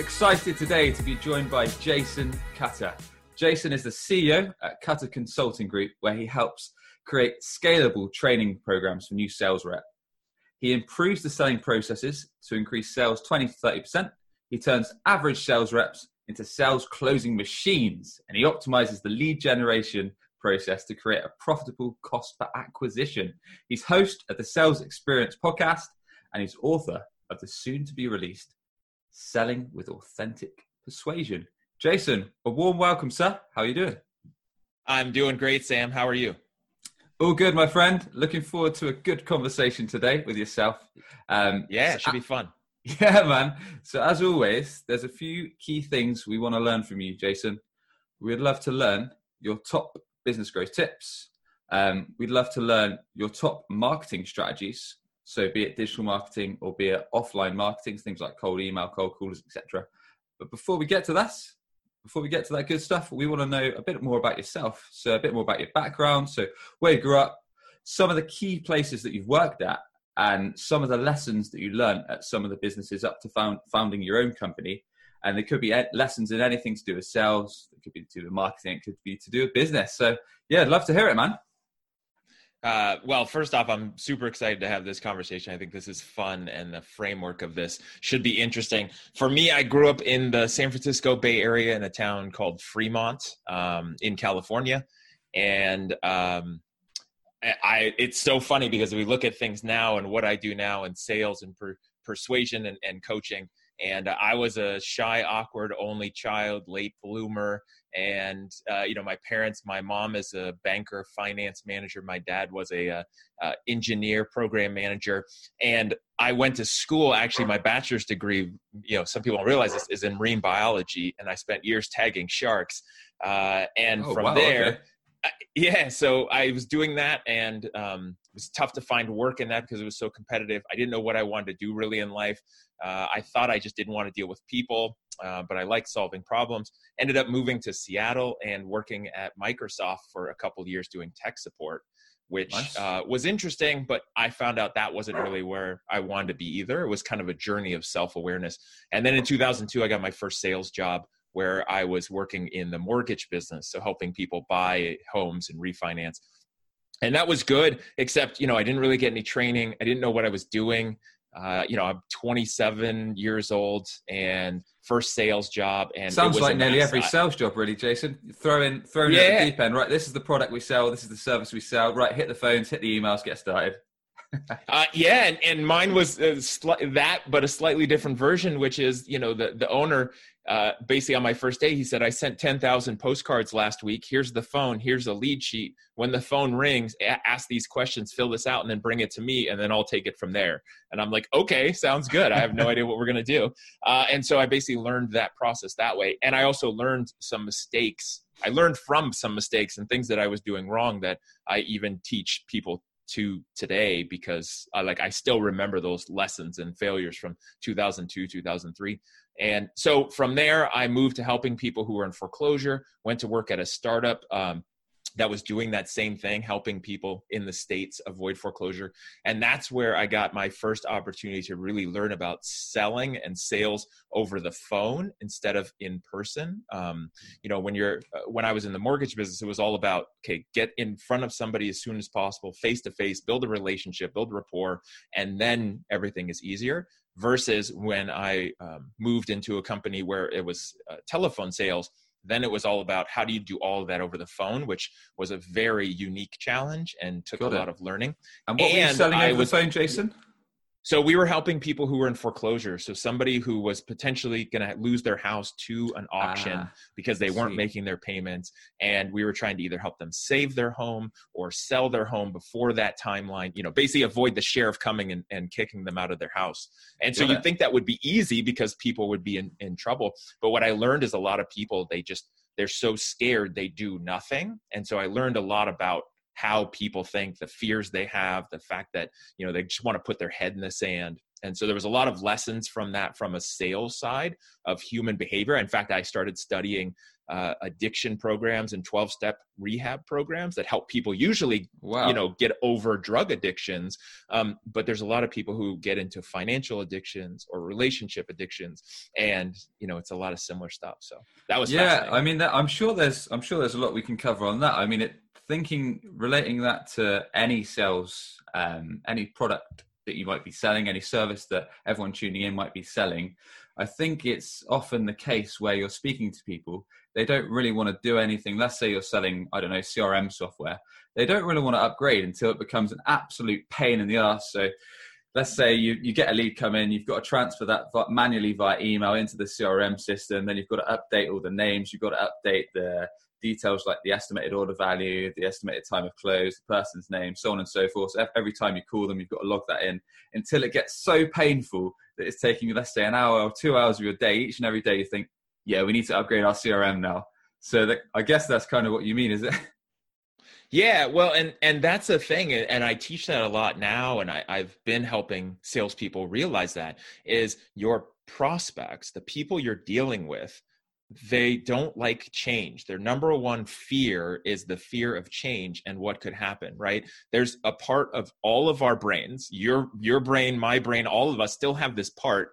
Excited today to be joined by Jason Cutter. Jason is the CEO at Cutter Consulting Group, where he helps create scalable training programs for new sales reps. He improves the selling processes to increase sales 20 to 30%. He turns average sales reps into sales closing machines, and he optimizes the lead generation process to create a profitable cost per acquisition. He's host of the Sales Experience podcast, and he's author of the soon to be released Selling with Authentic Persuasion. Jason, a warm welcome, sir. How are you doing? I'm doing great, Sam. How are you? All good, my friend. Looking forward to a good conversation today with yourself. Um, yeah, it should be fun. Yeah, man. So, as always, there's a few key things we want to learn from you, Jason. We'd love to learn your top business growth tips. Um, we'd love to learn your top marketing strategies so be it digital marketing or be it offline marketing, things like cold email, cold callers, etc. But before we get to that, before we get to that good stuff, we want to know a bit more about yourself. So a bit more about your background. So where you grew up, some of the key places that you've worked at, and some of the lessons that you learned at some of the businesses up to found, founding your own company. And there could be lessons in anything to do with sales. It could be to do with marketing. It could be to do with business. So yeah, I'd love to hear it, man. Uh, well, first off, I'm super excited to have this conversation. I think this is fun, and the framework of this should be interesting. For me, I grew up in the San Francisco Bay Area in a town called Fremont um, in California, and um, I. It's so funny because we look at things now and what I do now in sales and per, persuasion and, and coaching. And I was a shy, awkward, only child, late bloomer and uh, you know my parents my mom is a banker finance manager. My dad was a uh, uh, engineer program manager. And i went to school actually my bachelor's degree you know some people don't realize this is in marine biology. And i spent years tagging sharks uh, and oh, from wow, there okay. yeah so i was doing that and um, it was tough to find work in that because it was so competitive. I didn't know what i wanted to do really in life. Uh, i thought i just didn't want to deal with people uh, but I like solving problems. Ended up moving to Seattle and working at Microsoft for a couple years doing tech support, which nice. uh, was interesting. But I found out that wasn't really where I wanted to be either. It was kind of a journey of self awareness. And then in 2002, I got my first sales job where I was working in the mortgage business, so helping people buy homes and refinance. And that was good, except you know I didn't really get any training. I didn't know what I was doing. Uh, you know, I'm 27 years old and first sales job. And sounds like nearly every sales job, really, Jason. Throw in, throw in yeah. at the deep end. Right, this is the product we sell. This is the service we sell. Right, hit the phones, hit the emails, get started. Uh, yeah, and, and mine was uh, sli- that, but a slightly different version, which is you know the the owner uh, basically on my first day, he said, I sent 10,000 postcards last week. Here's the phone. Here's a lead sheet. When the phone rings, a- ask these questions, fill this out, and then bring it to me, and then I'll take it from there. And I'm like, okay, sounds good. I have no idea what we're going to do. Uh, and so I basically learned that process that way. And I also learned some mistakes. I learned from some mistakes and things that I was doing wrong that I even teach people to today because I like I still remember those lessons and failures from 2002 2003 and so from there I moved to helping people who were in foreclosure went to work at a startup um, that was doing that same thing, helping people in the states avoid foreclosure. And that's where I got my first opportunity to really learn about selling and sales over the phone instead of in person. Um, you know, when you're uh, when I was in the mortgage business, it was all about okay, get in front of somebody as soon as possible, face to face, build a relationship, build rapport, and then everything is easier versus when I um, moved into a company where it was uh, telephone sales then it was all about how do you do all of that over the phone, which was a very unique challenge and took Got a it. lot of learning. And what and were you selling over was, the phone, Jason? So we were helping people who were in foreclosure. So somebody who was potentially going to lose their house to an auction ah, because they weren't making their payments, and we were trying to either help them save their home or sell their home before that timeline. You know, basically avoid the sheriff coming and, and kicking them out of their house. And so you'd think that would be easy because people would be in, in trouble. But what I learned is a lot of people they just they're so scared they do nothing and so i learned a lot about how people think the fears they have the fact that you know they just want to put their head in the sand. And so there was a lot of lessons from that from a sales side of human behavior. In fact i started studying uh, addiction programs and 12 step rehab programs that help people usually wow. you know get over drug addictions. Um, but there's a lot of people who get into financial addictions or relationship addictions and you know it's a lot of similar stuff. So that was yeah i mean that, i'm sure there's i'm sure there's a lot we can cover on that. I mean it thinking relating that to any sales um, any product that you might be selling any service that everyone tuning in might be selling I think it's often the case where you're speaking to people, they don't really want to do anything. Let's say you're selling, I don't know, CRM software. They don't really want to upgrade until it becomes an absolute pain in the ass. So let's say you, you get a lead come in, you've got to transfer that manually via email into the CRM system, then you've got to update all the names, you've got to update the details like the estimated order value, the estimated time of close, the person's name, so on and so forth. So every time you call them, you've got to log that in until it gets so painful that it's taking you, let's say, an hour or two hours of your day each and every day. You think, yeah, we need to upgrade our CRM now. So that, I guess that's kind of what you mean, is it? Yeah, well, and and that's the thing, and I teach that a lot now, and I, I've been helping salespeople realize that is your prospects, the people you're dealing with, they don't like change. Their number one fear is the fear of change and what could happen, right? There's a part of all of our brains, your your brain, my brain, all of us still have this part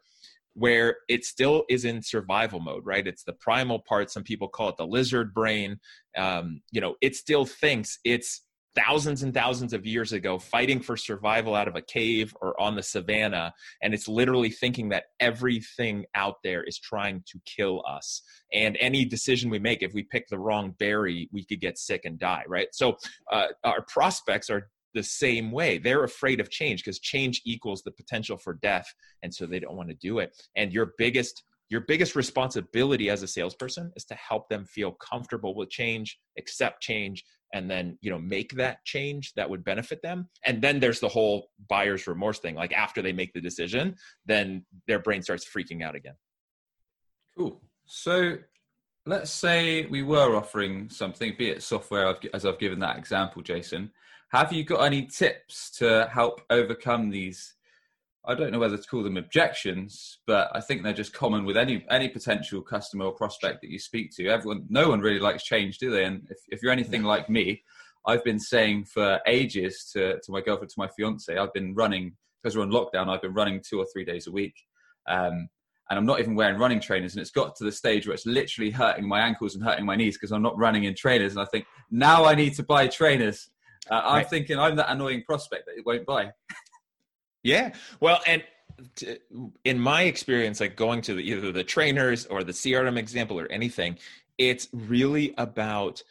where it still is in survival mode, right? It's the primal part. Some people call it the lizard brain. Um, you know, it still thinks it's thousands and thousands of years ago fighting for survival out of a cave or on the savannah and it's literally thinking that everything out there is trying to kill us. And any decision we make if we pick the wrong berry we could get sick and die right? So uh, our prospects are the same way. They're afraid of change because change equals the potential for death and so they don't want to do it. And your biggest your biggest responsibility as a salesperson is to help them feel comfortable with change accept change and then you know make that change that would benefit them. And then there's the whole buyer's remorse thing. Like after they make the decision then their brain starts freaking out again. Cool. So let's say we were offering something be it software as i've given that example jason. Have you got any tips to help overcome these I don't know whether to call them objections, but I think they're just common with any any potential customer or prospect that you speak to. Everyone, no one really likes change, do they? And if, if you're anything like me, I've been saying for ages to, to my girlfriend, to my fiance, I've been running because we're on lockdown. I've been running two or three days a week, um, and I'm not even wearing running trainers. And it's got to the stage where it's literally hurting my ankles and hurting my knees because I'm not running in trainers. And I think now I need to buy trainers. Uh, I'm right. thinking I'm that annoying prospect that it won't buy. Yeah. Well, and in my experience, like going to the, either the trainers or the CRM example or anything, it's really about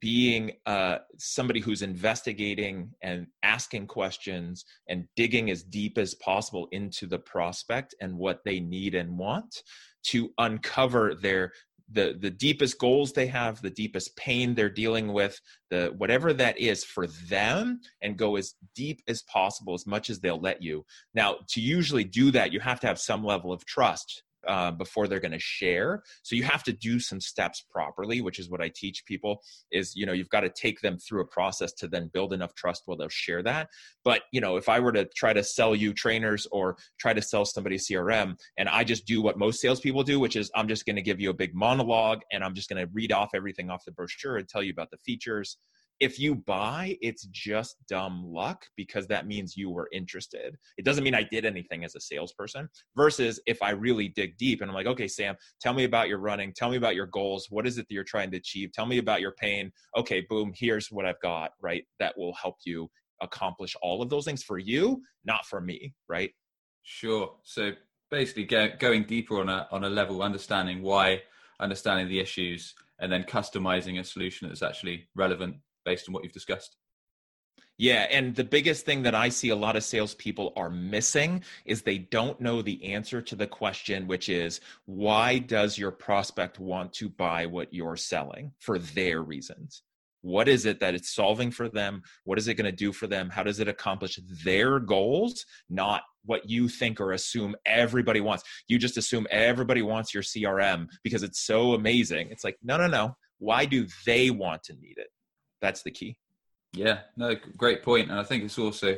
being uh, somebody who's investigating and asking questions and digging as deep as possible into the prospect and what they need and want to uncover their the the deepest goals they have the deepest pain they're dealing with the whatever that is for them and go as deep as possible as much as they'll let you. Now to usually do that you have to have some level of trust uh, before they're going to share. So you have to do some steps properly which is what i teach people is you know you've got to take them through a process to then build enough trust where they'll share that. But you know if i were to try to sell you trainers or try to sell somebody crm and i just do what most salespeople do which is i'm just going to give you a big monologue and i'm just going to read off everything off the brochure and tell you about the features if you buy, it's just dumb luck because that means you were interested. It doesn't mean I did anything as a salesperson. Versus if I really dig deep and I'm like, okay, Sam, tell me about your running. Tell me about your goals. What is it that you're trying to achieve? Tell me about your pain. Okay, boom, here's what I've got, right? That will help you accomplish all of those things for you, not for me, right? Sure. So basically, going deeper on a on a level, understanding why, understanding the issues, and then customizing a solution that's actually relevant based on what you've discussed. Yeah, and the biggest thing that I see a lot of salespeople are missing is they don't know the answer to the question, which is why does your prospect want to buy what you're selling for their reasons? What is it that it's solving for them? What is it going to do for them? How does it accomplish their goals, not what you think or assume everybody wants? You just assume everybody wants your CRM because it's so amazing. It's like, no, no, no why do they want to need it that's the key yeah no great point and i think it's also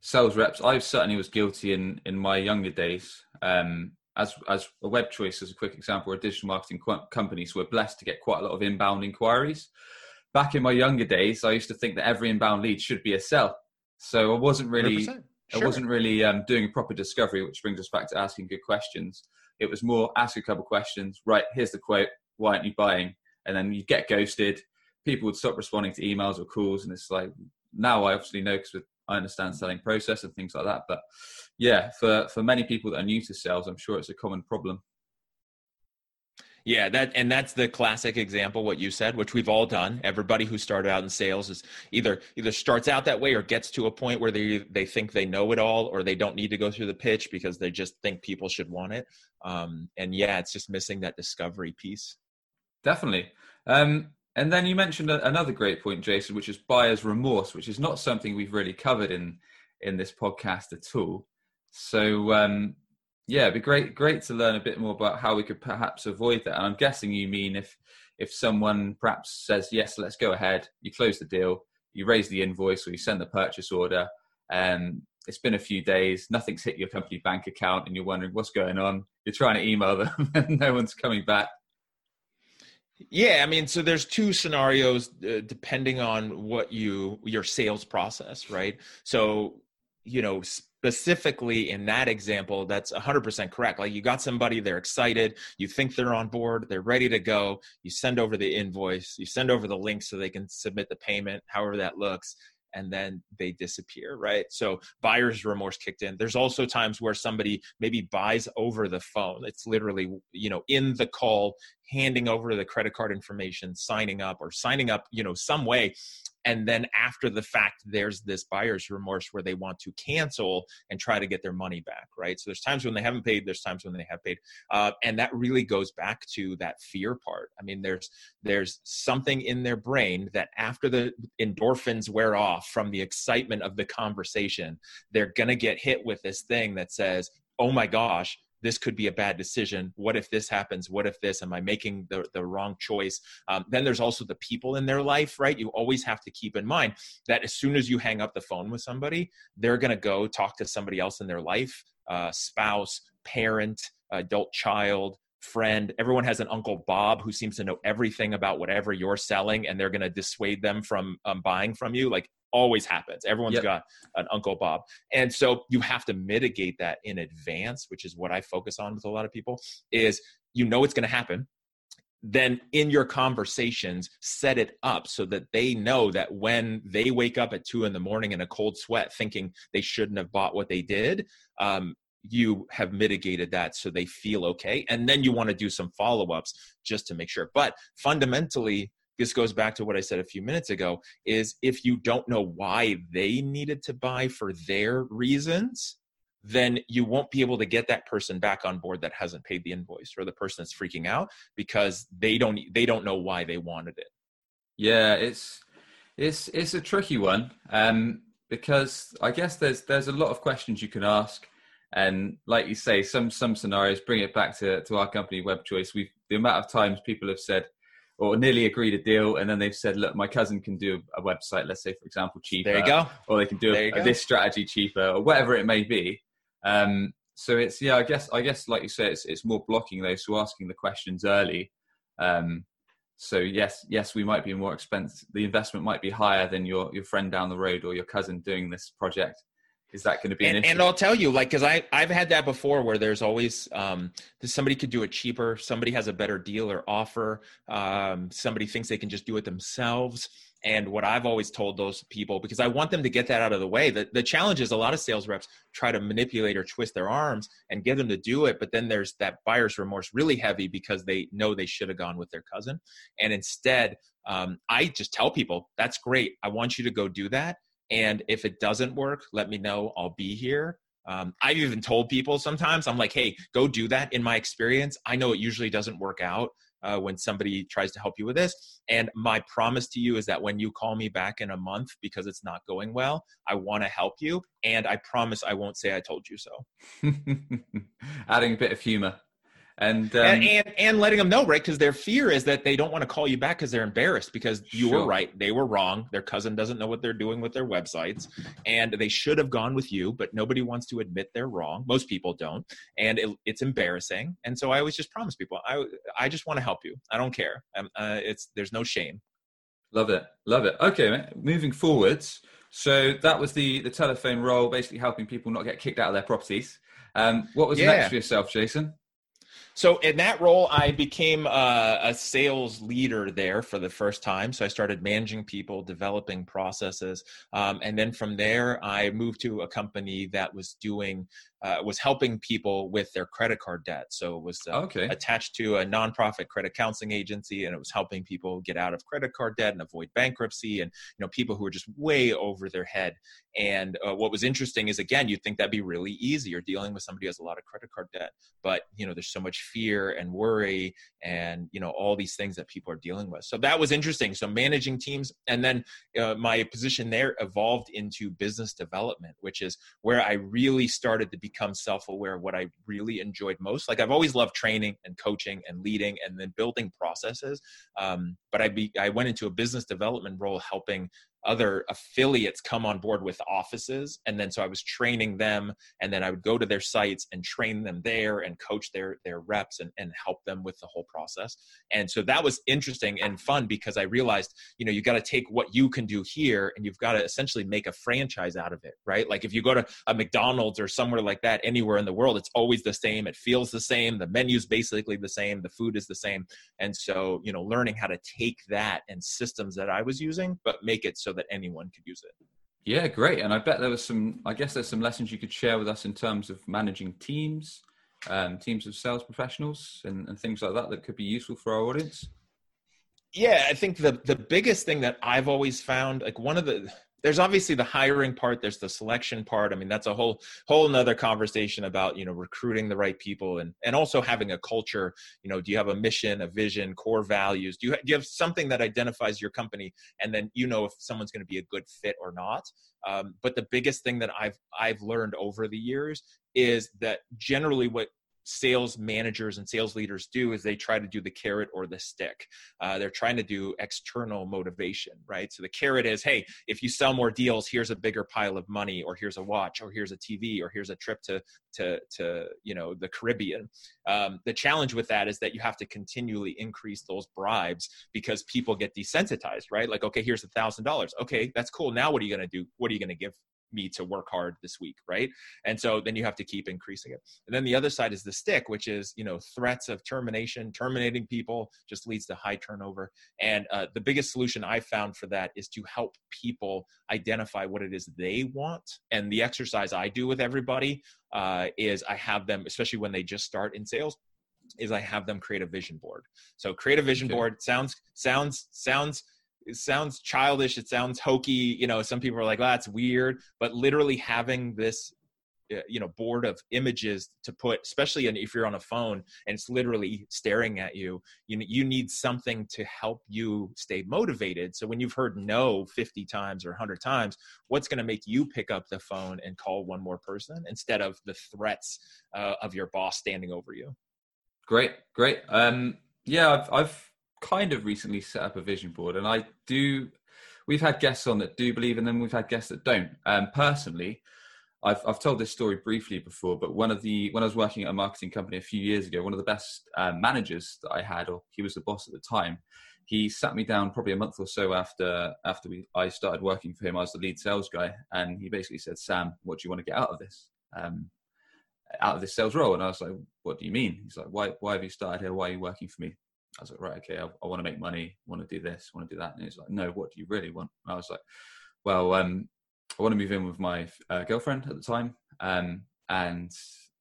sales reps i certainly was guilty in in my younger days um as as a web choice as a quick example a digital marketing company so we're blessed to get quite a lot of inbound inquiries back in my younger days i used to think that every inbound lead should be a sell so i wasn't really Sure. I wasn't really um, doing a proper discovery, which brings us back to asking good questions. It was more ask a couple questions. Right, here's the quote. Why aren't you buying? And then you get ghosted. People would stop responding to emails or calls, and it's like now I obviously know because I understand selling process and things like that. But yeah, for for many people that are new to sales, I'm sure it's a common problem. Yeah, that and that's the classic example what you said, which we've all done. Everybody who started out in sales is either either starts out that way or gets to a point where they they think they know it all or they don't need to go through the pitch because they just think people should want it. Um, and yeah, it's just missing that discovery piece. Definitely. Um, and then you mentioned another great point, Jason, which is buyer's remorse, which is not something we've really covered in in this podcast at all. So um, yeah, it'd be great great to learn a bit more about how we could perhaps avoid that. And I'm guessing you mean if if someone perhaps says yes, let's go ahead, you close the deal, you raise the invoice or you send the purchase order, and it's been a few days, nothing's hit your company bank account, and you're wondering what's going on. You're trying to email them, and no one's coming back. Yeah, I mean, so there's two scenarios uh, depending on what you your sales process, right? So, you know, specifically in that example, that's 100% correct. Like you got somebody, they're excited, you think they're on board, they're ready to go, you send over the invoice, you send over the link so they can submit the payment, however that looks, and then they disappear, right? So buyer's remorse kicked in. There's also times where somebody maybe buys over the phone. It's literally, you know, in the call, handing over the credit card information, signing up or signing up, you know, some way and then after the fact there's this buyer's remorse where they want to cancel and try to get their money back right? So there's times when they haven't paid there's times when they have paid. Uh, and that really goes back to that fear part. I mean there's there's something in their brain that after the endorphins wear off from the excitement of the conversation they're going to get hit with this thing that says oh my gosh this could be a bad decision. What if this happens? What if this? Am i making the, the wrong choice? Um, then there's also the people in their life right? You always have to keep in mind that as soon as you hang up the phone with somebody they're going to go talk to somebody else in their life uh, spouse parent adult child friend. Everyone has an Uncle Bob who seems to know everything about whatever you're selling, and they're going to dissuade them from um, buying from you. Like always happens. Everyone's yep. got an Uncle Bob. And so you have to mitigate that in advance, which is what I focus on with a lot of people is you know it's going to happen. Then in your conversations, set it up so that they know that when they wake up at two in the morning in a cold sweat thinking they shouldn't have bought what they did, um, you have mitigated that so they feel okay. And then you want to do some follow ups just to make sure. But fundamentally, this goes back to what I said a few minutes ago is if you don't know why they needed to buy for their reasons, then you won't be able to get that person back on board that hasn't paid the invoice or the person that's freaking out because they don't they don't know why they wanted it. Yeah, it's it's it's a tricky one um, because I guess there's there's a lot of questions you can ask, and like you say, some some scenarios bring it back to to our company, Web Choice. We've the amount of times people have said, or nearly agreed a deal, and then they've said, "Look, my cousin can do a website. Let's say, for example, cheaper. There you go. Or they can do a, this strategy cheaper, or whatever it may be." Um, so it's yeah, I guess I guess like you say, it's it's more blocking those so asking the questions early. Um, so yes, yes, we might be more expensive. The investment might be higher than your your friend down the road or your cousin doing this project is that going to be an and, issue? And I'll tell you, like, because I I've had that before, where there's always um, somebody could do it cheaper, somebody has a better deal or offer, um, somebody thinks they can just do it themselves. And what I've always told those people, because I want them to get that out of the way, that the challenge is a lot of sales reps try to manipulate or twist their arms and get them to do it, but then there's that buyer's remorse really heavy because they know they should have gone with their cousin, and instead. Um, I just tell people that's great. I want you to go do that and if it doesn't work, let me know. I'll be here. Um, I've even told people sometimes, I'm like, hey, go do that. In my experience, I know it usually doesn't work out uh, when somebody tries to help you with this. And my promise to you is that when you call me back in a month because it's not going well, I want to help you. And I promise I won't say I told you so. Adding a bit of humor. And, um, and, and and letting them know, right? Because their fear is that they don't want to call you back because they're embarrassed because you Sure. were right, they were wrong. Their cousin doesn't know what they're doing with their websites, and they should have gone with you, but nobody wants to admit they're wrong. Most people don't, and it, it's embarrassing. And so I always just promise people, I I just want to help you. I don't care. Um uh, it's there's no shame. Love it, love it. Okay, moving forwards. So that was the the telephone role, basically helping people not get kicked out of their properties. Um, what was Yeah. next for yourself, Jason? So in that role, I became uh, a sales leader there for the first time. So I started managing people, developing processes, um, and then from there, I moved to a company that was doing uh, was helping people with their credit card debt. So it was uh, Okay, attached to a nonprofit credit counseling agency, and it was helping people get out of credit card debt and avoid bankruptcy, and you know people who are just way over their head. And uh, what was interesting is again, you'd think that'd be really easy. You're dealing with somebody who has a lot of credit card debt, but you know there's so much fear and worry, and you know all these things that people are dealing with. So that was interesting. So managing teams, and then uh, my position there evolved into business development, which is where I really started to become self-aware of what I really enjoyed most. Like I've always loved training and coaching and leading and then building processes. Um, but I be I went into a business development role helping other affiliates come on board with offices. And then so i was training them and then i would go to their sites and train them there and coach their their reps and, and help them with the whole process. And so that was interesting and fun because i realized you know you got to take what you can do here and you've got to essentially make a franchise out of it right? Like if you go to a mcdonald's or somewhere like that anywhere in the world it's always the same. It feels the same. The menu's basically the same. The food is the same. And so you know learning how to take that and systems that i was using but make it so that anyone could use it yeah, great. And I bet there was some. I guess there's some lessons you could share with us in terms of managing teams, um, teams of sales professionals, and, and things like that that could be useful for our audience. yeah i think the the biggest thing that i've always found like one of the there's obviously the hiring part there's the selection part. I mean that's a whole whole nother conversation about you know recruiting the right people and and also having a culture. You know do you have a mission a vision core values? Do you, do you have something that identifies your company and then you know if someone's going to be a good fit or not? Um, but the biggest thing that i've i've learned over the years is that generally what sales managers and sales leaders do is they try to do the carrot or the stick. Uh, they're trying to do external motivation right? So the carrot is hey if you sell more deals here's a bigger pile of money or here's a watch or here's a tv or here's a trip to to to you know the caribbean. Um, the challenge with that is that you have to continually increase those bribes because people get desensitized right? Like okay here's a thousand dollars. Okay that's cool. Now what are you to do? What are you to give me to work hard this week right? And so then you have to keep increasing it. And then the other side is the stick which is you know threats of termination terminating people just leads to high turnover. And uh, the biggest solution i found for that is to help people identify what it is they want. And the exercise i do with everybody uh, is i have them especially when they just start in sales is i have them create a vision board. So create a vision Okay. board. Sounds sounds sounds it sounds childish it sounds hokey you know some people are like that's weird but literally having this uh, you know board of images to put especially if you're on a phone and it's literally staring at you you you need something to help you stay motivated so when you've heard no 50 times or 100 times what's going to make you pick up the phone and call one more person instead of the threats uh, of your boss standing over you Great, great. Um, yeah, I've, I've kind of recently set up a vision board, and I do. We've had guests on that do believe in them. We've had guests that don't. Um, personally, I've I've told this story briefly before, but one of the when I was working at a marketing company a few years ago, one of the best uh, managers that I had, or he was the boss at the time, he sat me down probably a month or so after after we I started working for him. I was the lead sales guy, and he basically said, "Sam, what do you want to get out of this?" Um, out of this sales role. And I was like, what do you mean? He's like, why, why have you started here? Why are you working for me? I was like, right, okay, I, I want to make money, I want to do this, I want to do that. And he's like, no, what do you really want? And I was like, well, um, I want to move in with my uh, girlfriend at the time. Um, and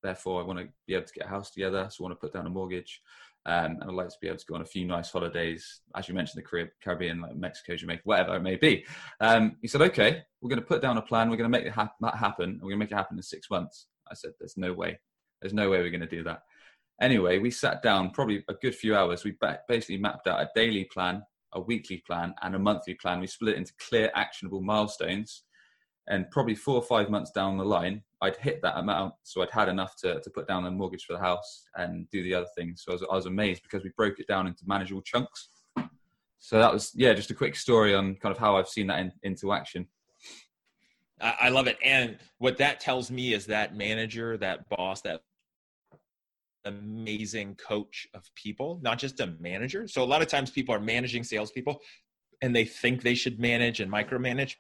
therefore I want to be able to get a house together. So I want to put down a mortgage. Um, and I'd like to be able to go on a few nice holidays, as you mentioned, the Caribbean, like Mexico, Jamaica, whatever it may be. Um, he said, okay, we're going to put down a plan. We're going to make it that happen. And we're going to make it happen in six months. I said, there's no way. There's no way we're going to do that. Anyway, we sat down probably a good few hours. We basically mapped out a daily plan, a weekly plan, and a monthly plan. We split it into clear, actionable milestones. And probably four or five months down the line, I'd hit that amount. So I'd had enough to, to put down the mortgage for the house and do the other things. So I was, I was amazed because we broke it down into manageable chunks. So that was, yeah, just a quick story on kind of how I've seen that in, into action. I love it. And what that tells me is that manager, that boss, that amazing coach of people, not just a manager. So a lot of times people are managing salespeople and they think they should manage and micromanage.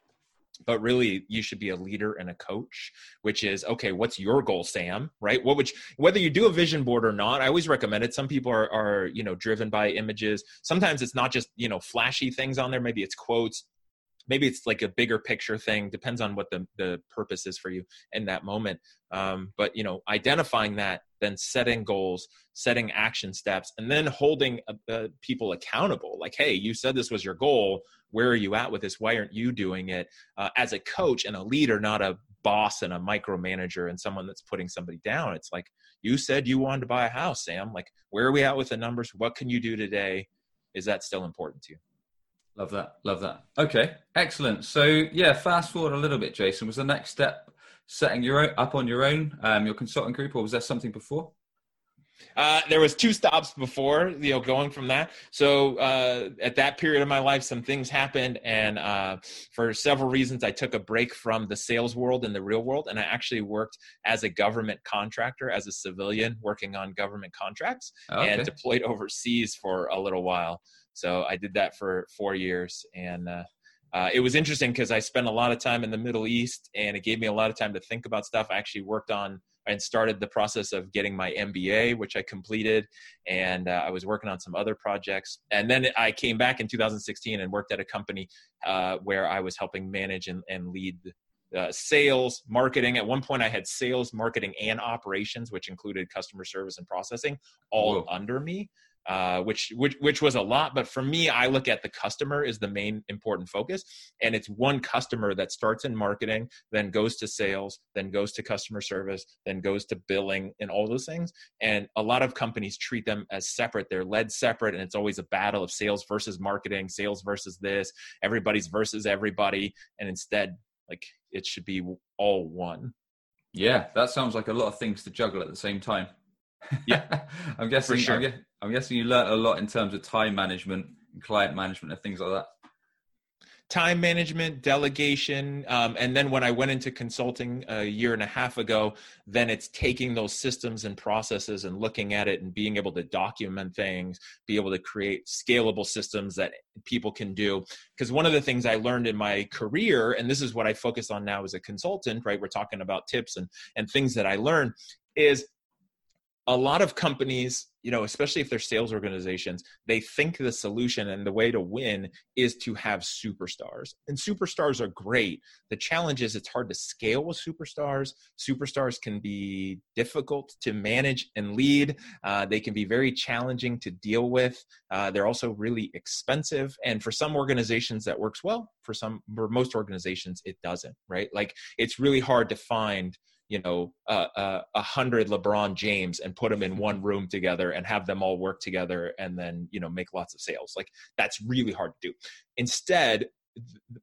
But really, you should be a leader and a coach, which is okay. What's your goal, Sam? Right? What would you, whether you do a vision board or not? I always recommend it. Some people are, are you know driven by images. Sometimes it's not just you know flashy things on there. Maybe it's quotes maybe it's like a bigger picture thing depends on what the, the purpose is for you in that moment um, but you know identifying that then setting goals setting action steps and then holding uh, uh, people accountable. Like hey you said this was your goal. Where are you at with this? Why aren't you doing it? Uh, as a coach and a leader not a boss and a micromanager and someone that's putting somebody down. It's like you said you wanted to buy a house sam. Like where are we at with the numbers? What can you do today? Is that still important to you? Love that. Love that. Okay, excellent. So yeah, fast forward a little bit, Jason. Was the next step setting your own, up on your own, um, your consulting group, or was there something before? Uh, there was two stops before, you know, going from that. So uh, at that period of my life, some things happened, and uh, for several reasons, I took a break from the sales world and the real world, and I actually worked as a government contractor, as a civilian, working on government contracts, okay. and deployed overseas for a little while. So I did that for four years, and uh, it was interesting because I spent a lot of time in the Middle East, and it gave me a lot of time to think about stuff. I actually worked on and started the process of getting my MBA, which I completed, and uh, I was working on some other projects. And then I came back in 2016 and worked at a company uh, where I was helping manage and, and lead uh, sales, marketing. At one point, I had sales, marketing, and operations, which included customer service and processing, all Whoa. under me uh, which which which was a lot. But for me, I look at the customer is the main important focus, and it's one customer that starts in marketing, then goes to sales, then goes to customer service, then goes to billing, and all those things. And a lot of companies treat them as separate. They're led separate, and it's always a battle of sales versus marketing, sales versus this, everybody's versus everybody, and instead, like it should be all one. Yeah, that sounds like a lot of things to juggle at the same time. Yeah, I'm guessing. Sure. I'm, I'm, guessing you learned a lot in terms of time management and client management and things like that. Time management, delegation, um, and then when I went into consulting a year and a half ago, then it's taking those systems and processes and looking at it and being able to document things, be able to create scalable systems that people can do. Because one of the things I learned in my career, and this is what I focus on now as a consultant, right? We're talking about tips and and things that I learned is a lot of companies you know especially if they're sales organizations they think the solution and the way to win is to have superstars. And superstars are great. The challenge is it's hard to scale with superstars. Superstars can be difficult to manage and lead. Uh, they can be very challenging to deal with. Uh, they're also really expensive. And for some organizations that works well for some for most organizations it doesn't right? Like it's really hard to find you know a uh, uh, hundred LeBron James and put them in one room together and have them all work together and then you know make lots of sales. Like that's really hard to do. Instead,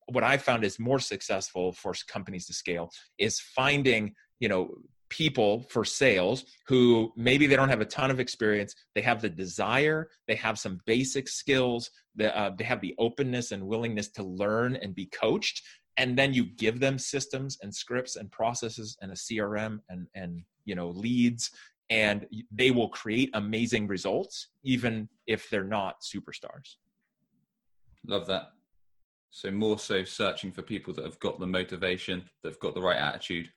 what I found is more successful for companies to scale is finding you know people for sales who maybe they don't have a ton of experience. They have the desire. They have some basic skills. They, uh, they have the openness and willingness to learn and be coached and then you give them systems and scripts and processes and a crm and and you know leads and they will create amazing results even if they're not superstars. Love that. So more so searching for people that have got the motivation that have got the right attitude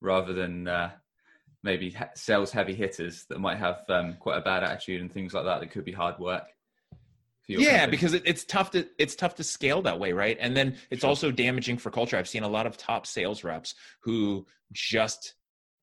rather than uh, maybe sales heavy hitters that might have um, quite a bad attitude and things like that that could be hard work yeah because it, it's tough to it's tough to scale that way right? And then it's sure. also damaging for culture. I've seen a lot of top sales reps who just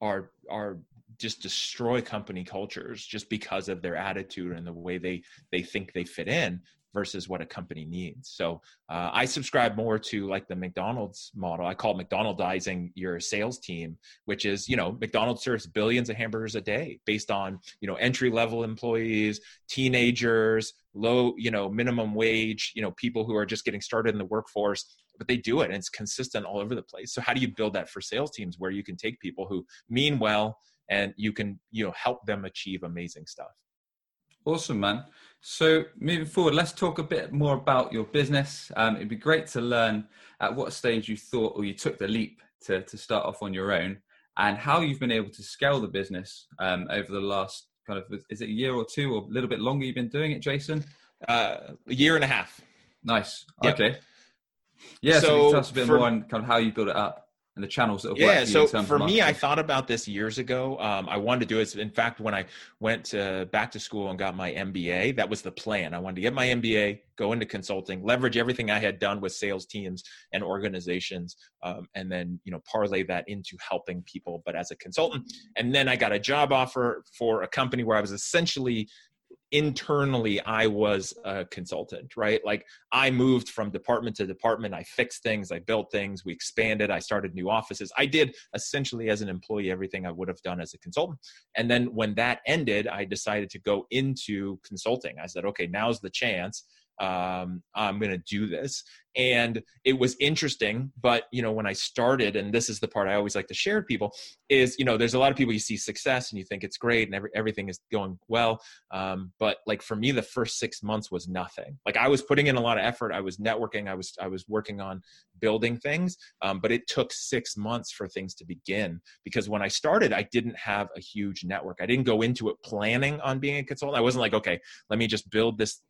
are are just destroy company cultures just because of their attitude and the way they they think they fit in versus what a company needs. So uh, I subscribe more to like the McDonald's model. I call McDonaldizing your sales team, which is you know McDonald's serves billions of hamburgers a day based on you know entry level employees, teenagers, low you know minimum wage, you know people who are just getting started in the workforce. but they do it and it's consistent all over the place so how do you build that for sales teams where you can take people who mean well and you can you know help them achieve amazing stuff awesome man so moving forward let's talk a bit more about your business. Um, it'd be great to learn at what stage you thought or you took the leap to, to start off on your own and how you've been able to scale the business um, over the last kind of is it a year or two or a little bit longer you've been doing it jason? Uh, a year and a half. Nice. Yep. okay. Yeah so, so tell us a bit for, more on kind of how you built it up and the channels that have yeah so for me i thought about this years ago. Um, i wanted to do it. In fact when i went to, back to school and got my mba that was the plan. I wanted to get my mba go into consulting leverage everything i had done with sales teams and organizations um, and then you know parlay that into helping people but as a consultant. And then i got a job offer for a company where i was essentially internally i was a consultant right? Like i moved from department to department. I fixed things. I built things. We expanded. I started new offices. I did essentially as an employee everything i would have done as a consultant. And then when that ended i decided to go into consulting. I said okay now's the chance. Um, i'm going to do this and it was interesting but you know when i started and this is the part i always like to share with people is you know there's a lot of people you see success and you think it's great and every, everything is going well. Um, but like for me the first six months was nothing. Like i was putting in a lot of effort. I was networking. I was i was working on building things. Um, but it took six months for things to begin because when i started i didn't have a huge network. I didn't go into it planning on being a consultant. I wasn't like okay let me just build this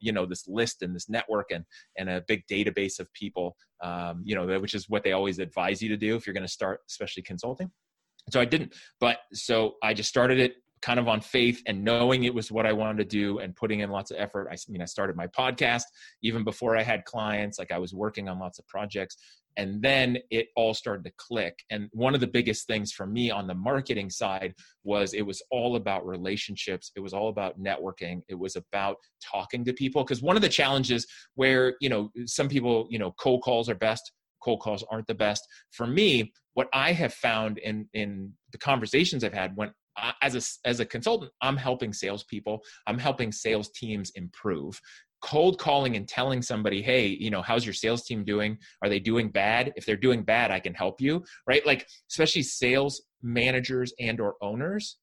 you know this list and this network and and a big data database of people, um, you know, which is what they always advise you to do if you're going to start, especially consulting. So I didn't, but so I just started it kind of on faith and knowing it was what I wanted to do and putting in lots of effort. I, mean, I started my podcast even before I had clients, like I was working on lots of projects. And then it all started to click. And one of the biggest things for me on the marketing side was it was all about relationships. It was all about networking. It was about talking to people. Because one of the challenges where, you know, some people, you know, cold calls are best, cold calls aren't the best. For me, what I have found in in the conversations I've had when as a as a consultant, I'm helping salespeople. I'm helping sales teams improve. Cold calling and telling somebody, "Hey, you know, how's your sales team doing? Are they doing bad? If they're doing bad, I can help you." Right? Like, especially sales managers and or owners,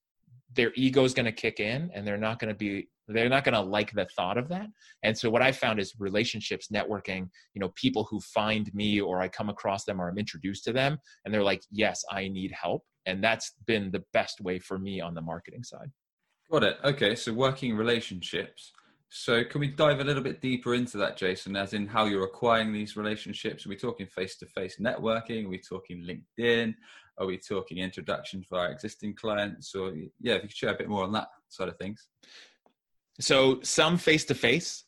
their ego is going to kick in, and they're not going to be they're not going to like the thought of that and so what i found is relationships networking you know people who find me or i come across them or i'm introduced to them and they're like yes i need help and that's been the best way for me on the marketing side got it okay so working relationships so can we dive a little bit deeper into that jason as in how you're acquiring these relationships? Are we talking face-to-face networking? Are we talking linkedin? Are we talking introduction for our existing clients? Or yeah if you could share a bit more on that side of things so some face to face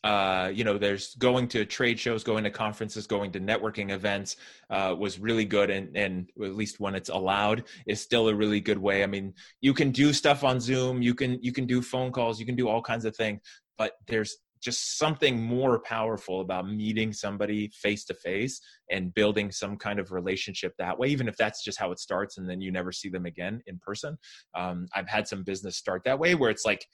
you know there's going to trade shows going to conferences going to networking events uh, was really good and and at least when it's allowed is still a really good way. I mean you can do stuff on zoom you can you can do phone calls you can do all kinds of things but there's just something more powerful about meeting somebody face to face and building some kind of relationship that way even if that's just how it starts and then you never see them again in person. Um, i've had some business start that way where it's like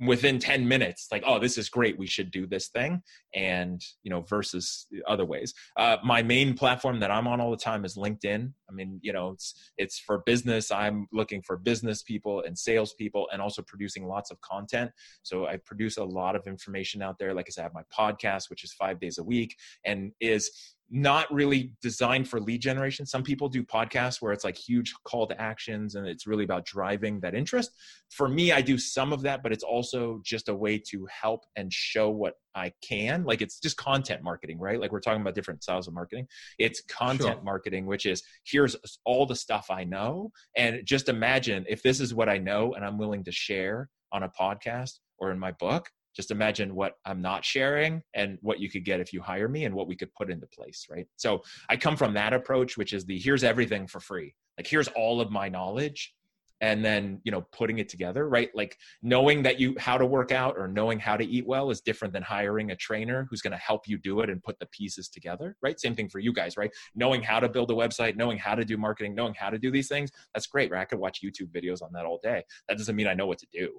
within 10 minutes like oh this is great we should do this thing and you know versus other ways. Uh, my main platform that i'm on all the time is linkedin. I mean you know it's it's for business. I'm looking for business people and sales people and also producing lots of content. So i produce a lot of information out there. Like i said i have my podcast which is five days a week and is not really designed for lead generation. Some people do podcasts where it's like huge call to actions and it's really about driving that interest. For me, I do some of that, but it's also just a way to help and show what I can. Like it's just content marketing, right? Like we're talking about different styles of marketing. It's content sure. marketing, which is here's all the stuff I know. And just imagine if this is what I know and I'm willing to share on a podcast or in my book, just imagine what I'm not sharing and what you could get if you hire me and what we could put into place, right? So I come from that approach, which is the here's everything for free. Like here's all of my knowledge and then you know putting it together right? Like knowing that you how to work out or knowing how to eat well is different than hiring a trainer who's going to help you do it and put the pieces together right? Same thing for you guys right? Knowing how to build a website knowing how to do marketing knowing how to do these things that's great right? I could watch youtube videos on that all day. That doesn't mean i know what to do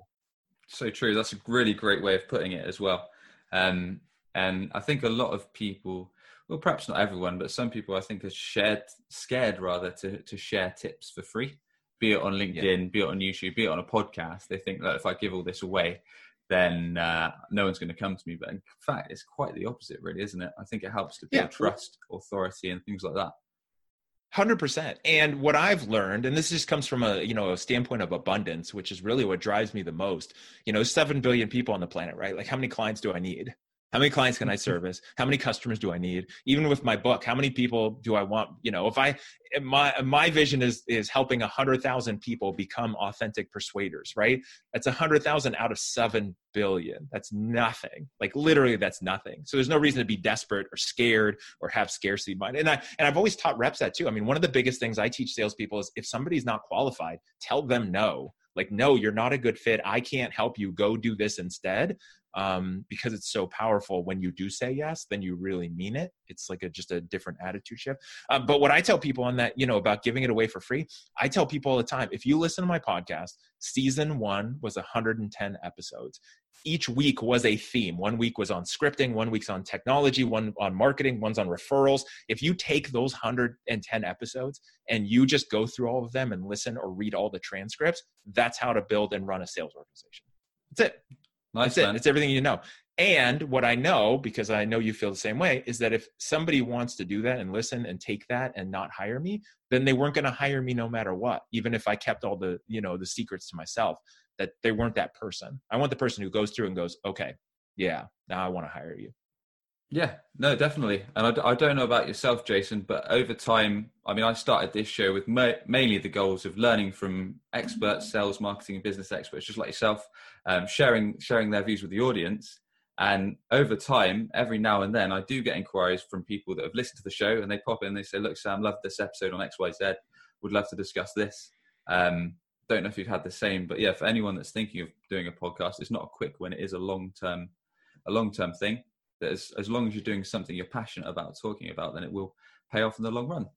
so true. That's a really great way of putting it as well. Um, And I think a lot of people, well, perhaps not everyone, but some people I think are shared, scared rather to, to share tips for free, be it on LinkedIn, yeah. be it on YouTube, be it on a podcast. They think that if I give all this away, then uh, no one's going to come to me. But in fact, it's quite the opposite, really, isn't it? I think it helps to build yeah. trust, authority, and things like that. Hundred percent. And what I've learned, and this just comes from a you know a standpoint of abundance, which is really what drives me the most. You know, seven billion people on the planet, right? Like, how many clients do I need? How many clients can i service? How many customers do i need? Even with my book how many people do i want? You know if i my my vision is is helping 100000 people become authentic persuaders right? That's 100000 out of 7 billion. That's nothing. Like literally that's nothing. So there's no reason to be desperate or scared or have scarcity mind. And i and i've always taught reps that too. I mean one of the biggest things i teach salespeople is if somebody's not qualified tell them no. Like no you're not a good fit. I can't help you. Go do this instead um, because it's so powerful when you do say yes then you really mean it. It's like a just a different attitude shift. Um, but what i tell people on that you know about giving it away for free i tell people all the time if you listen to my podcast season one was 110 episodes. Each week was a theme. One week was on scripting one week's on technology one on marketing one's on referrals. If you take those 110 episodes and you just go through all of them and listen or read all the transcripts that's how to build and run a sales organization. That's it Nice, That's it. It's everything you know. And what I know, because I know you feel the same way, is that if somebody wants to do that and listen and take that and not hire me, then they weren't going to hire me no matter what, even if I kept all the, you know, the secrets to myself, that they weren't that person. I want the person who goes through and goes, okay, yeah, now I want to hire you. Yeah, no, definitely. And I, I, don't know about yourself, Jason, but over time, I mean, I started this show with ma- mainly the goals of learning from experts, sales, marketing, and business experts, just like yourself, um, sharing sharing their views with the audience. And over time, every now and then, I do get inquiries from people that have listened to the show, and they pop in and they say, "Look, Sam, love this episode on X, Y, Z. Would love to discuss this." Um, don't know if you've had the same, but yeah, for anyone that's thinking of doing a podcast, it's not a quick win. It is a long term, a long term thing that as, as long as you're doing something you're passionate about talking about, then it will pay off in the long run.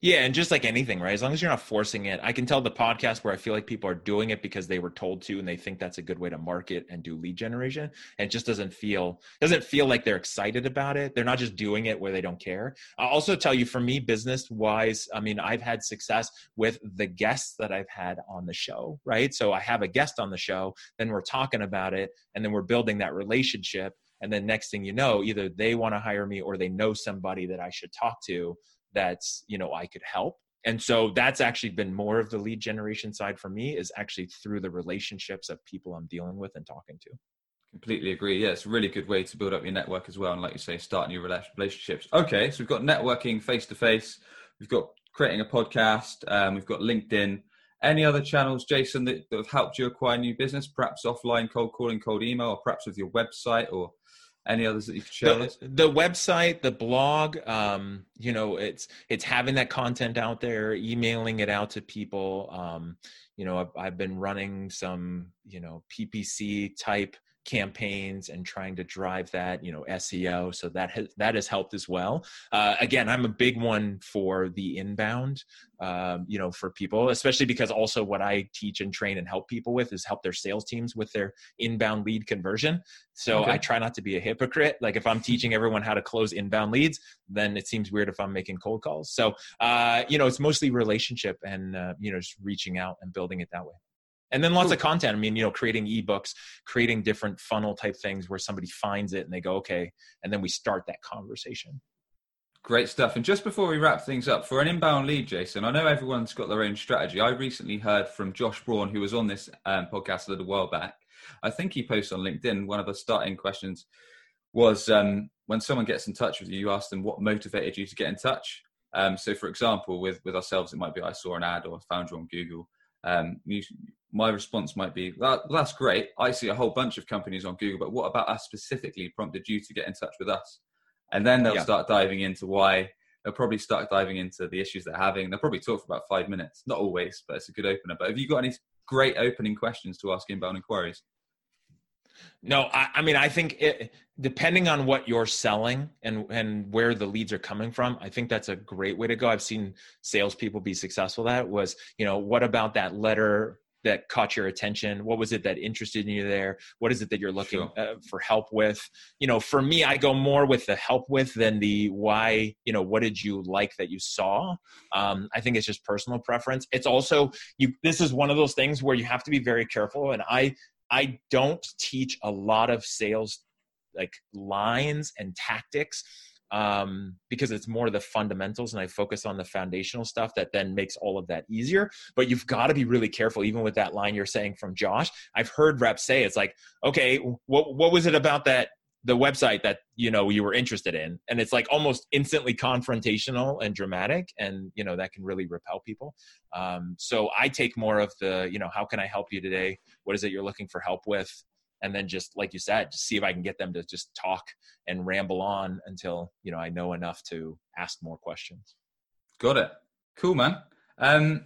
Yeah, and just like anything, right? As long as you're not forcing it, I can tell the podcast where I feel like people are doing it because they were told to, and they think that's a good way to market and do lead generation. And it just doesn't feel doesn't feel like they're excited about it. They're not just doing it where they don't care. I'll also tell you, for me, business wise, I mean, I've had success with the guests that I've had on the show, right? So I have a guest on the show, then we're talking about it, and then we're building that relationship and then next thing you know either they want to hire me or they know somebody that i should talk to that's you know i could help. And so that's actually been more of the lead generation side for me is actually through the relationships of people i'm dealing with and talking to. Completely agree. Yeah it's a really good way to build up your network as well and like you say start new relationships. Okay so we've got networking face to face we've got creating a podcast um, we've got linkedin. Any other channels, Jason, that, that, have helped you acquire new business, perhaps offline cold calling, cold email, or perhaps with your website or any others that you could share the, the website the blog um, you know it's it's having that content out there emailing it out to people. Um, you know I've, I've been running some you know ppc type campaigns and trying to drive that you know seo so that has that has helped as well. Uh, again i'm a big one for the inbound um, you know for people especially because also what i teach and train and help people with is help their sales teams with their inbound lead conversion. So okay. i try not to be a hypocrite. Like if i'm teaching everyone how to close inbound leads then it seems weird if i'm making cold calls. So uh, you know it's mostly relationship and uh, you know just reaching out and building it that way and then lots of content. I mean you know creating ebooks creating different funnel type things where somebody finds it and they go okay and then we start that conversation. Great stuff. And just before we wrap things up for an inbound lead jason i know everyone's got their own strategy. I recently heard from josh braun who was on this um, podcast a little while back. I think he posted on linkedin. One of the starting questions was um, when someone gets in touch with you you ask them what motivated you to get in touch. Um, so for example with with ourselves it might be i saw an ad or found you on google. Um, you, my response might be that, that's great i see a whole bunch of companies on google but what about us specifically prompted you to get in touch with us and then they'll yeah. start diving into why they'll probably start diving into the issues they're having they'll probably talk for about five minutes not always but it's a good opener but have you got any great opening questions to ask inbound inquiries no, I, I, mean, I think it, depending on what you're selling and and where the leads are coming from, I think that's a great way to go. I've seen salespeople be successful. That was, you know, what about that letter that caught your attention? What was it that interested you there? What is it that you're looking sure. uh, for help with? You know for me i go more with the help with than the why you know what did you like that you saw? Um, i think it's just personal preference. It's also you this is one of those things where you have to be very careful and i i don't teach a lot of sales like lines and tactics um, because it's more the fundamentals and I focus on the foundational stuff that then makes all of that easier. But you've got to be really careful, even with that line you're saying from Josh. I've heard reps say it's like, okay, what what was it about that the website that you know you were interested in and it's like almost instantly confrontational and dramatic and you know that can really repel people um, so i take more of the you know how can i help you today what is it you're looking for help with and then just like you said just see if i can get them to just talk and ramble on until you know i know enough to ask more questions. Got it. Cool man. Um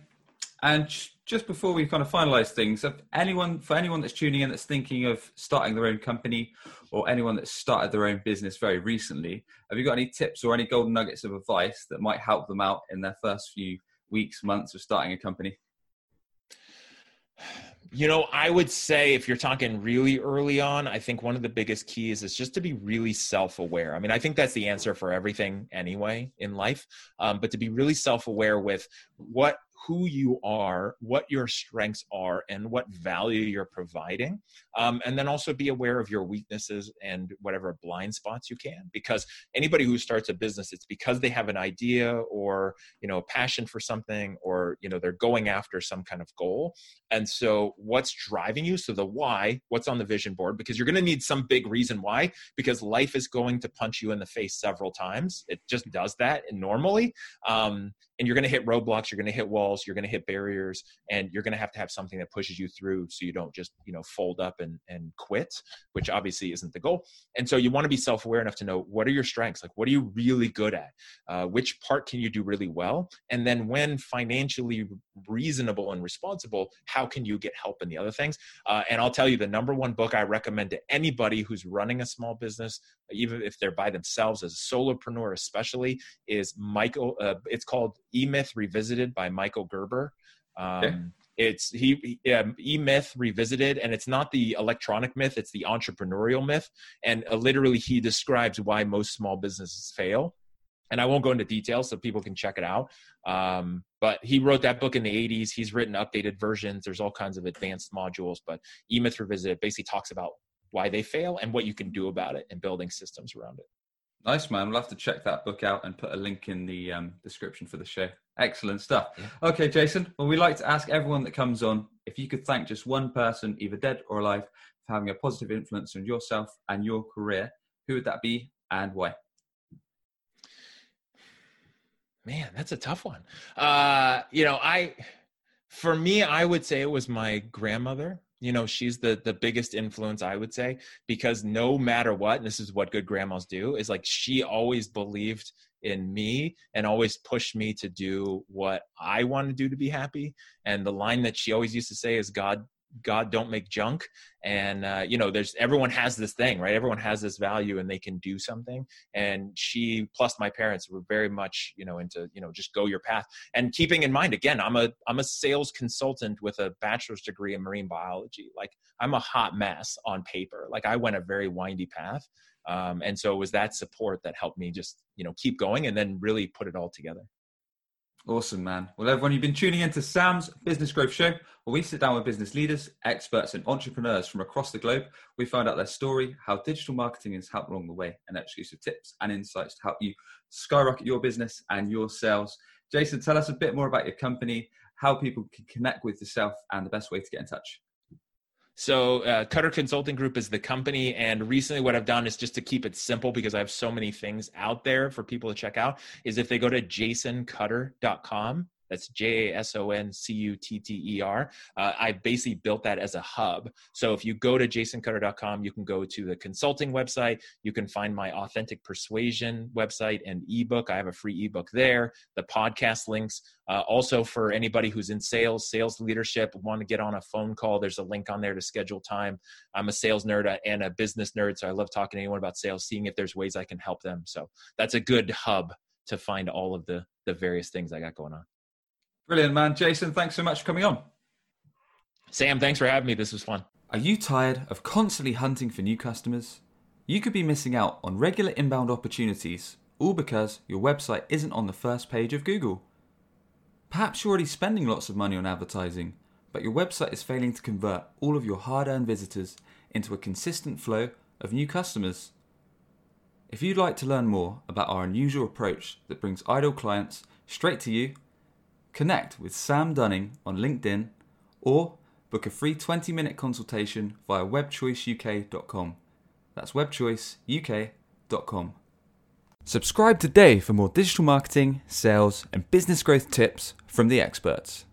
and just before we kind of finalize things if anyone for anyone that's tuning in that's thinking of starting their own company or anyone that's started their own business very recently have you got any tips or any golden nuggets of advice that might help them out in their first few weeks months of starting a company you know, I would say if you're talking really early on, I think one of the biggest keys is just to be really self aware. I mean, I think that's the answer for everything anyway in life, um, but to be really self aware with what who you are, what your strengths are, and what value you're providing. Um, and then also be aware of your weaknesses and whatever blind spots you can. Because anybody who starts a business, it's because they have an idea or you know a passion for something, or you know they're going after some kind of goal. And so, what's driving you? So the why, what's on the vision board? Because you're going to need some big reason why. Because life is going to punch you in the face several times. It just does that normally. Um, and you're going to hit roadblocks you're going to hit walls you're going to hit barriers and you're going to have to have something that pushes you through so you don't just you know fold up and and quit which obviously isn't the goal. And so you want to be self-aware enough to know what are your strengths? Like what are you really good at? Uh, which part can you do really well? And then when financially reasonable and responsible how can you get help in the other things? Uh, and i'll tell you the number one book i recommend to anybody who's running a small business even if they're by themselves as a solopreneur especially is michael uh, it's called e-myth revisited by michael gerber um, okay. it's he e-myth revisited and it's not the electronic myth it's the entrepreneurial myth and uh, literally he describes why most small businesses fail and I won't go into details so people can check it out. Um, but he wrote that book in the 80s. He's written updated versions. There's all kinds of advanced modules, but E-Myth Revisited basically talks about why they fail and what you can do about it and building systems around it. Nice, man. We'll have to check that book out and put a link in the um, description for the show. Excellent stuff. Yeah. Okay, Jason. Well, we like to ask everyone that comes on if you could thank just one person, either dead or alive, for having a positive influence on yourself and your career, who would that be and why? Man, that's a tough one. Uh, you know, I, for me, I would say it was my grandmother you know she's the the biggest influence i would say because no matter what and this is what good grandmas do is like she always believed in me and always pushed me to do what i want to do to be happy. And the line that she always used to say is god God don't make junk. And uh, you know, there's everyone has this thing, right? Everyone has this value, and they can do something. And she plus my parents were very much, you know, into you know just go your path. And keeping in mind, again, I'm a I'm a sales consultant with a bachelor's degree in marine biology. Like I'm a hot mess on paper. Like I went a very windy path. Um, and so it was that support that helped me just you know keep going and then really put it all together. Awesome, man. Well, everyone, you've been tuning into Sam's Business Growth Show, where we sit down with business leaders, experts, and entrepreneurs from across the globe. We find out their story, how digital marketing has helped along the way, and exclusive tips and insights to help you skyrocket your business and your sales. Jason, tell us a bit more about your company, how people can connect with yourself, and the best way to get in touch. So, uh, Cutter Consulting Group is the company. And recently, what I've done is just to keep it simple because I have so many things out there for people to check out. Is if they go to jasoncutter.com, that's J A S O N C U T T E R. Uh, I basically built that as a hub. So if you go to jasoncutter.com, you can go to the consulting website. You can find my authentic persuasion website and ebook. I have a free ebook there. The podcast links. Uh, also, for anybody who's in sales, sales leadership, want to get on a phone call, there's a link on there to schedule time. I'm a sales nerd and a business nerd, so I love talking to anyone about sales, seeing if there's ways I can help them. So that's a good hub to find all of the the various things I got going on. Brilliant, man. Jason, thanks so much for coming on. Sam, thanks for having me. This was fun. Are you tired of constantly hunting for new customers? You could be missing out on regular inbound opportunities, all because your website isn't on the first page of Google. Perhaps you're already spending lots of money on advertising, but your website is failing to convert all of your hard earned visitors into a consistent flow of new customers. If you'd like to learn more about our unusual approach that brings idle clients straight to you, connect with Sam Dunning on LinkedIn or book a free 20 minute consultation via webchoiceuk.com. That's webchoiceuk.com. Subscribe today for more digital marketing, sales, and business growth tips from the experts.